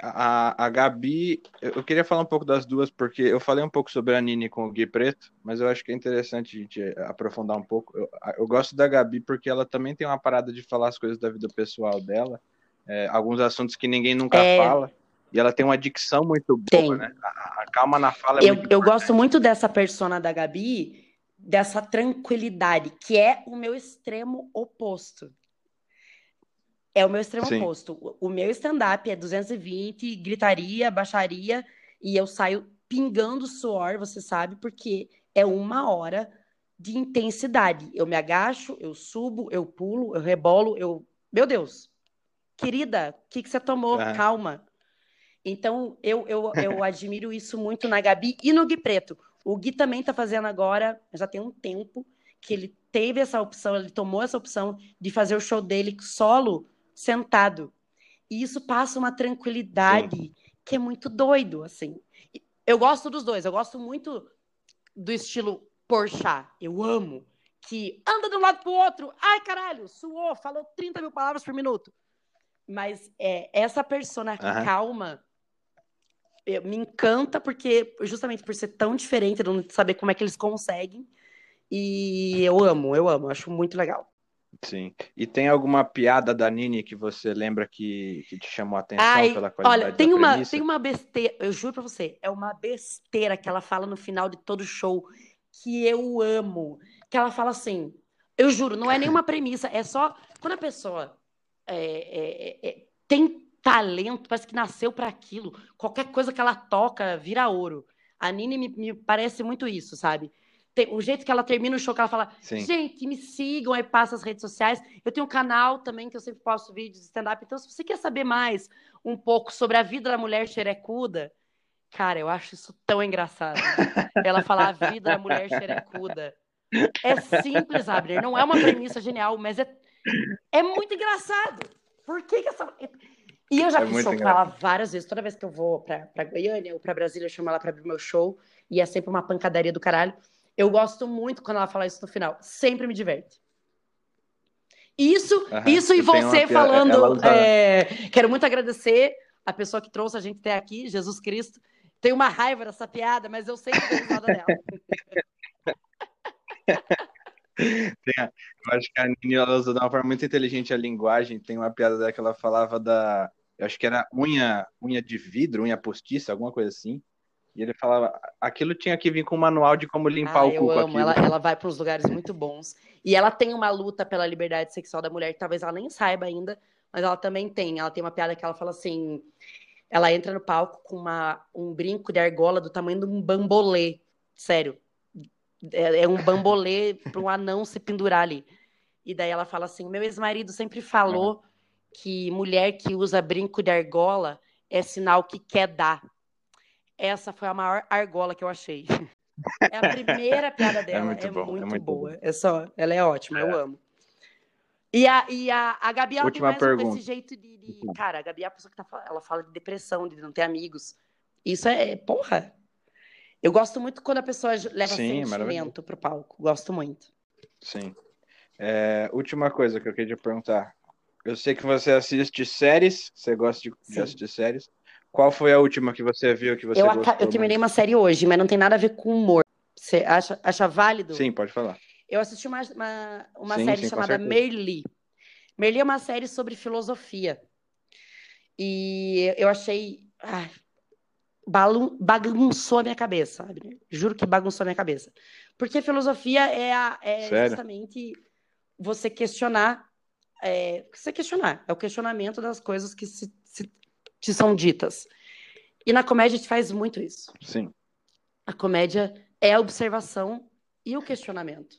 a, a Gabi, eu queria falar um pouco das duas, porque eu falei um pouco sobre a Nini com o Gui Preto, mas eu acho que é interessante a gente aprofundar um pouco. Eu, eu gosto da Gabi porque ela também tem uma parada de falar as coisas da vida pessoal dela, é, alguns assuntos que ninguém nunca É. fala, e ela tem uma dicção muito boa, Tem. né? A, a calma na fala é Eu, muito eu gosto muito dessa persona da Gabi, dessa tranquilidade, que é o meu extremo oposto. É o meu extremo Sim. oposto. O, meu stand-up é 220, gritaria, baixaria, e eu saio pingando suor, você sabe, porque é uma hora de intensidade. Eu me agacho, eu subo, eu pulo, eu rebolo, eu. Meu Deus! Querida, o que, que você tomou? Aham. Calma. Então, eu, eu, eu admiro isso muito na Gabi e no Gui Preto. O Gui também está fazendo agora, já tem um tempo, que ele teve essa opção, ele tomou essa opção de fazer o show dele solo, sentado. E isso passa uma tranquilidade que é muito doido, assim. Eu gosto dos dois, eu gosto muito do estilo Porchat, eu amo. Que anda de um lado pro outro, ai caralho, suou, falou 30 mil palavras por minuto. Mas é, essa persona Aham. calma eu- me encanta porque justamente por ser tão diferente, eu não saber como é que eles conseguem. E eu amo, eu amo, acho muito legal. Sim. E tem alguma piada da Nini que você lembra que, que te chamou a atenção Ai, pela qualidade olha, tem da uma, premissa? tem uma besteira, eu juro pra você, é uma besteira que ela fala no final de todo show que eu amo. Que ela fala assim, eu juro, não é nenhuma premissa, é só quando a pessoa é, é, é, tem talento, parece que nasceu para aquilo, qualquer coisa que ela toca vira ouro. A Nini me, me parece muito isso, sabe? O jeito que ela termina o show, que ela fala, Sim. Gente, me sigam aí, passa as redes sociais. Eu tenho um canal também que eu sempre posto vídeos de stand-up. Então, se você quer saber mais um pouco sobre a vida da mulher xerecuda, cara, eu acho isso tão engraçado. Ela falar a vida da mulher xerecuda. É simples, Abner. Não é uma premissa genial, mas é, é muito engraçado. Por que, que essa. E eu já É fiz show com ela várias vezes. Toda vez que eu vou pra, pra Goiânia ou pra Brasília, eu chamo ela pra abrir meu show. E é sempre uma pancadaria do caralho. Eu gosto muito quando ela fala isso no final. Sempre me diverte. Isso, Aham, isso e você falando. é, quero muito agradecer a pessoa que trouxe a gente até aqui, Jesus Cristo. Tenho uma raiva dessa piada, mas eu sei que dou risada dela. Eu acho que a Nini ela usa de uma forma muito inteligente a linguagem. Tem uma piada dela que ela falava da. Eu acho que era unha, unha de vidro, unha postiça, alguma coisa assim. E ele falava, aquilo tinha que vir com um manual de como limpar Ah, o eu cu com amo. Ela, ela vai para uns lugares muito bons. E ela tem uma luta pela liberdade sexual da mulher, que talvez ela nem saiba ainda, mas ela também tem. Ela tem uma piada que ela fala assim: ela entra no palco com uma, um brinco de argola do tamanho de um bambolê. Sério. É, é um bambolê para um anão se pendurar ali. E daí ela fala assim: meu ex-marido sempre falou que mulher que usa brinco de argola é sinal que quer dar. Essa foi a maior argola que eu achei. É a primeira piada dela. É muito muito, bom, é muito boa. É só, ela é ótima, eu amo. E a, e a, a Gabi, ela Última tem mais pergunta. esse jeito de, de- Cara, a Gabi é a pessoa que tá. Ela fala de depressão, de não ter amigos. Isso é, porra. Eu gosto muito quando a pessoa leva Sim, maravilhoso. sentimento pro palco. Gosto muito. Sim. É, última coisa que eu queria perguntar. Eu sei que você assiste séries, você gosta de, de assistir séries. Qual foi a última que você viu que você Eu, gostou eu terminei uma série hoje, mas não tem nada a ver com humor. Você acha, acha válido? Sim, pode falar. Eu assisti uma, uma, uma Sim, série sim, chamada. Merli. Merli é uma série sobre filosofia. E eu achei. ai, bagunçou a minha cabeça, sabe? Juro que bagunçou a minha cabeça. Porque filosofia é, a- é justamente você questionar. É, você questionar. É o questionamento das coisas que se- te são ditas. E na comédia a gente faz muito isso. Sim. A comédia é a observação e o questionamento.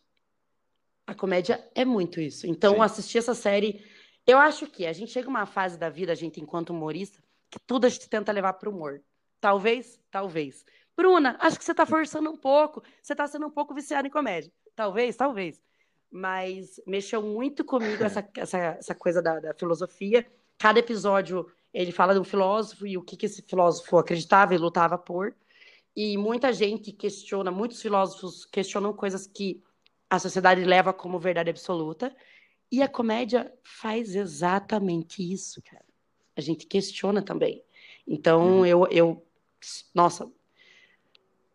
A comédia é muito isso. Então, Sim. assistir essa série, eu acho que a gente chega uma fase da vida, a gente, enquanto humorista, que tudo a gente tenta levar para o humor. Talvez, talvez. Bruna, acho que você está forçando um pouco. Você está sendo um pouco viciada em comédia. Talvez, talvez. Mas mexeu muito comigo essa, essa, essa coisa da, da filosofia. Cada episódio ele fala de um filósofo e o que, que esse filósofo acreditava e lutava por. E muita gente questiona, muitos filósofos questionam coisas que a sociedade leva como verdade absoluta. E a comédia faz exatamente isso, cara. A gente questiona também. Então, uhum. eu, eu. Nossa.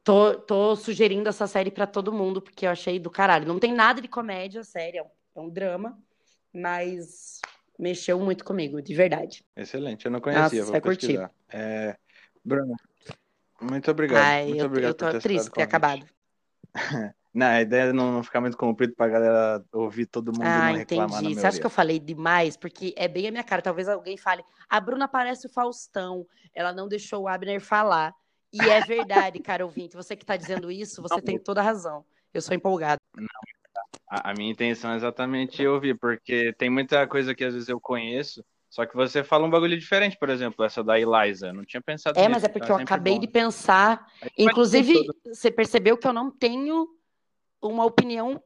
Tô, tô sugerindo essa série para todo mundo, porque eu achei do caralho. Não tem nada de comédia, sério. É é um drama. Mas mexeu muito comigo, de verdade. Excelente, eu não conhecia, Nossa, vou pesquisar. É... Bruno, muito obrigado. Ai, muito eu, obrigado eu tô triste por ter acabado. Não, a ideia é não ficar muito comprido pra galera ouvir todo mundo ah, e não reclamar entendi. Você acha que eu falei demais? Porque é bem a minha cara. Talvez alguém fale, a Bruna parece o Faustão, ela não deixou o Abner falar. E é verdade, cara ouvinte. Você que tá dizendo isso, você não, tem toda a razão. Eu sou empolgado. Não, a, a minha intenção é exatamente ouvir, porque tem muita coisa que às vezes eu conheço, só que você fala um bagulho diferente, por exemplo, essa da Eliza. Eu não tinha pensado É, nisso, mas é porque então eu acabei bom. de pensar. Inclusive, você percebeu que eu não tenho uma opinião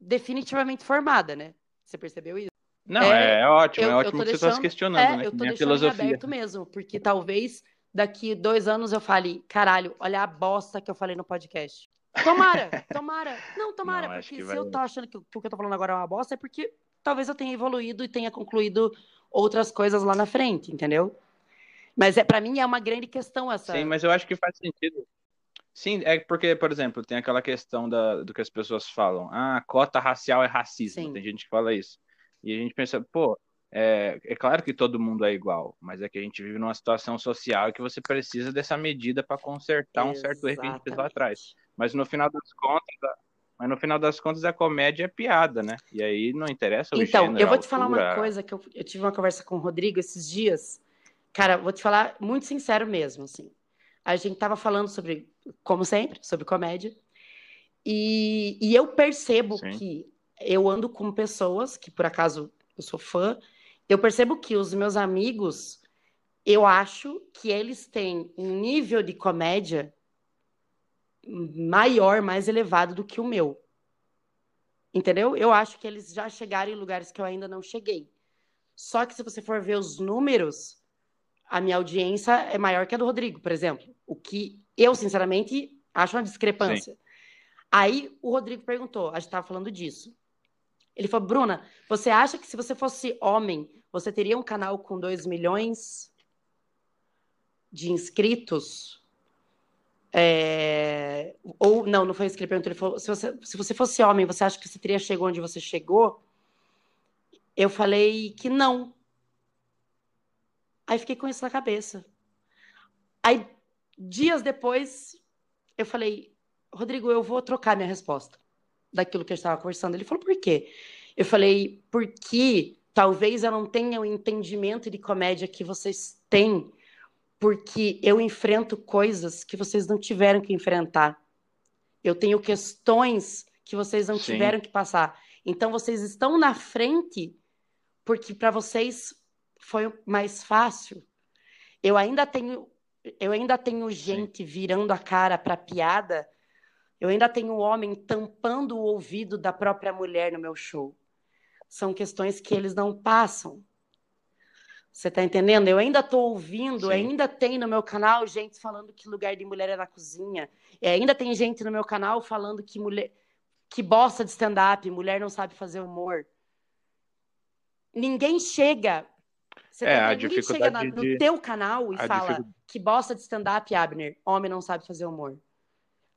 definitivamente formada, né? Você percebeu isso? Não, é, é ótimo, eu, é ótimo que deixando, você está se questionando, é, né? Eu tô Minha deixando filosofia. aberto mesmo, porque talvez daqui dois anos eu fale, caralho, olha a bosta que eu falei no podcast. Tomara, tomara. Não, tomara, não, porque se vai... eu tô achando que o que eu tô falando agora é uma bosta, é porque talvez eu tenha evoluído e tenha concluído outras coisas lá na frente, entendeu? Mas é para mim é uma grande questão essa. Sim, mas eu acho que faz sentido. Sim, é porque, por exemplo, tem aquela questão da, do que as pessoas falam. Ah, cota racial é racismo. Sim. Tem gente que fala isso. E a gente pensa, pô, é, é, claro que todo mundo é igual, mas é que a gente vive numa situação social que você precisa dessa medida para consertar Exatamente. um certo erro que a gente fez lá atrás. Mas no final das contas, mas no final das contas a comédia é piada, né? E aí não interessa o Então, gênero, eu vou te falar uma coisa que eu, eu tive uma conversa com o Rodrigo esses dias. Cara, vou te falar muito sincero mesmo, assim. A gente tava falando sobre, como sempre, sobre comédia. E, e eu percebo Sim. que eu ando com pessoas que, por acaso, eu sou fã, eu percebo que os meus amigos, eu acho que eles têm um nível de comédia maior, mais elevado do que o meu. Entendeu? Eu acho que eles já chegaram em lugares que eu ainda não cheguei. Só que se você for ver os números, a minha audiência é maior que a do Rodrigo, por exemplo. O que eu, sinceramente, acho uma discrepância. Sim. Aí o Rodrigo perguntou, a gente estava falando disso. Ele falou, Bruna, você acha que se você fosse homem, você teria um canal com 2 milhões de inscritos? É... Ou, não, não foi isso que ele perguntou. Ele falou: se você, se você fosse homem, você acha que você teria chegado onde você chegou? Eu falei que não. Aí fiquei com isso na cabeça. Aí, dias depois, eu falei: Rodrigo, eu vou trocar minha resposta daquilo que a gente estava conversando. Ele falou: por quê? Eu falei: porque talvez eu não tenha o entendimento de comédia que vocês têm porque eu enfrento coisas que vocês não tiveram que enfrentar. Eu tenho questões que vocês não Sim. tiveram que passar. Então vocês estão na frente porque para vocês foi mais fácil. Eu ainda tenho eu ainda tenho gente Sim. virando a cara para piada. Eu ainda tenho homem tampando o ouvido da própria mulher no meu show. São questões que eles não passam. Você está entendendo? Eu ainda estou ouvindo, Sim. ainda tem no meu canal gente falando que lugar de mulher é na cozinha. E ainda tem gente no meu canal falando que mulher que bosta de stand-up, mulher não sabe fazer humor. Ninguém chega. Você é, tá, ninguém chega na, no teu canal e fala que bosta de stand-up, Abner, homem não sabe fazer humor.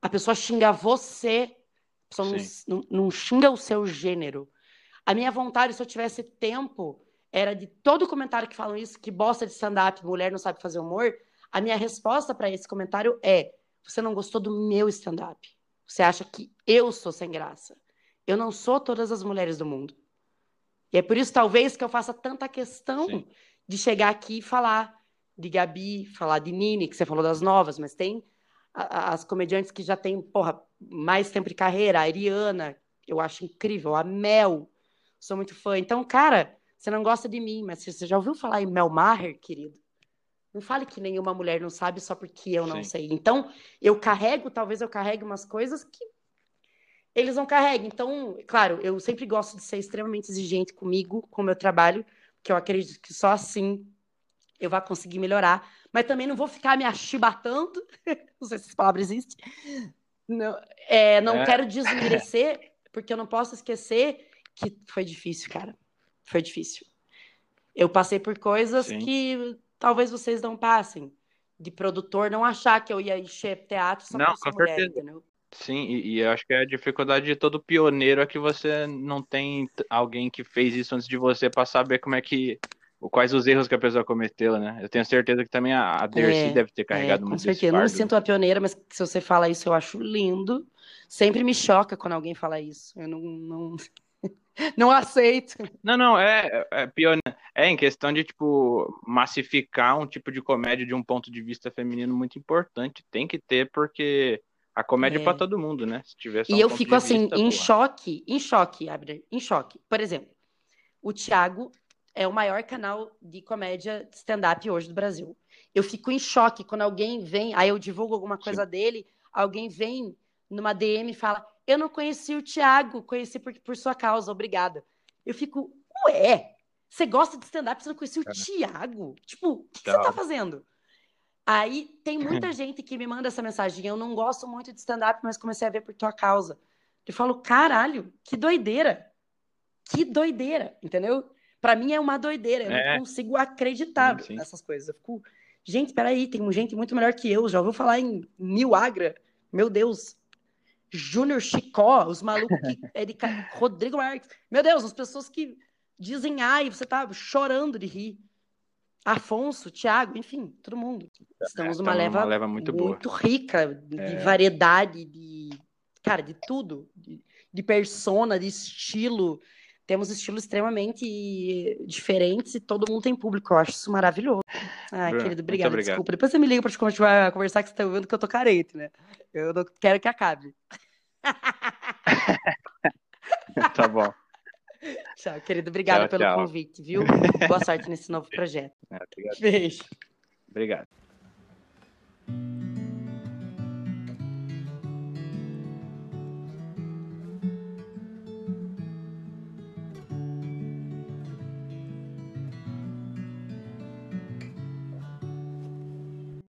A pessoa xinga você, a pessoa não, não, não xinga o seu gênero. A minha vontade, se eu tivesse tempo, era de todo comentário que falam isso, que bosta de stand-up, mulher não sabe fazer humor, a minha resposta para esse comentário é: você não gostou do meu stand-up. Você acha que eu sou sem graça. Eu não sou todas as mulheres do mundo. E é por isso, talvez, que eu faça tanta questão Sim. de chegar aqui e falar de Gabi, falar de Nini, que você falou das novas, mas tem as comediantes que já têm, porra, mais tempo de carreira, a Ariana, eu acho incrível, a Mel, sou muito fã. Então, cara, você não gosta de mim, mas você já ouviu falar em Mel Maher, querido? Não fale que nenhuma mulher não sabe só porque eu não Sim. sei. Então, eu carrego, talvez eu carregue umas coisas que eles não carregam. Então, claro, eu sempre gosto de ser extremamente exigente comigo, com o meu trabalho, que eu acredito que só assim eu vou conseguir melhorar. Mas também não vou ficar me achibatando. não sei se essa palavra existe. Não, é, não é. quero desmerecer, porque eu não posso esquecer que foi difícil, cara. Foi difícil. Eu passei por coisas Sim. que talvez vocês não passem. De produtor não achar que eu ia encher teatro só não, com mulher, certeza. entendeu? Sim, e, e eu acho que a dificuldade de todo pioneiro é que você não tem alguém que fez isso antes de você para saber como é que. Quais os erros que a pessoa cometeu, né? Eu tenho certeza que também a, a Dercy é, deve ter carregado é, muito Com certeza. Eu não me sinto a pioneira, mas se você fala isso, eu acho lindo. Sempre me choca quando alguém fala isso. Eu não, não, não aceito. Não, não, é, é pior. É em questão de, tipo, massificar um tipo de comédia de um ponto de vista feminino muito importante. Tem que ter, porque a comédia é, é para todo mundo, né? Se tiver e um eu fico assim, vista, em choque, em choque, Abner, em choque. Por exemplo, o Thiago é o maior canal de comédia stand-up hoje do Brasil. Eu fico em choque quando alguém vem, aí eu divulgo alguma coisa Sim. dele, alguém vem numa DM e fala: Eu não conheci o Thiago, conheci por, por sua causa, obrigada. Eu fico, ué, você gosta de stand-up, você não conhecia o Thiago? Tipo, o que, que você tá fazendo? Aí tem muita gente que me manda essa mensagem. Eu não gosto muito de stand-up, mas comecei a ver por tua causa. Eu falo, caralho, que doideira. Que doideira, entendeu? Para mim é uma doideira. Eu é. não consigo acreditar sim, sim. nessas coisas. Eu fico, gente, peraí, tem gente muito melhor que eu. Já ouviu falar em Nil Agra? Meu Deus, Júnior Chicó, os malucos que. É de, Rodrigo Marques. Meu Deus, as pessoas que dizem ai, você tá chorando de rir. Afonso, Thiago, enfim, todo mundo. Estamos numa leva, uma leva muito, muito rica de é. variedade, de. Cara, de tudo. De, de persona, de estilo. Temos estilos extremamente diferentes e todo mundo tem público. Eu acho isso maravilhoso. Ah, Bruno, querido, obrigado. Desculpa. Depois você me liga pra gente continuar a conversar, que você tá ouvindo que eu tô carente, né? Eu não quero que acabe. tá bom. Tchau, querido. Obrigada pelo tchau. convite, viu? Boa sorte nesse novo projeto. É, obrigado. Beijo. Obrigado.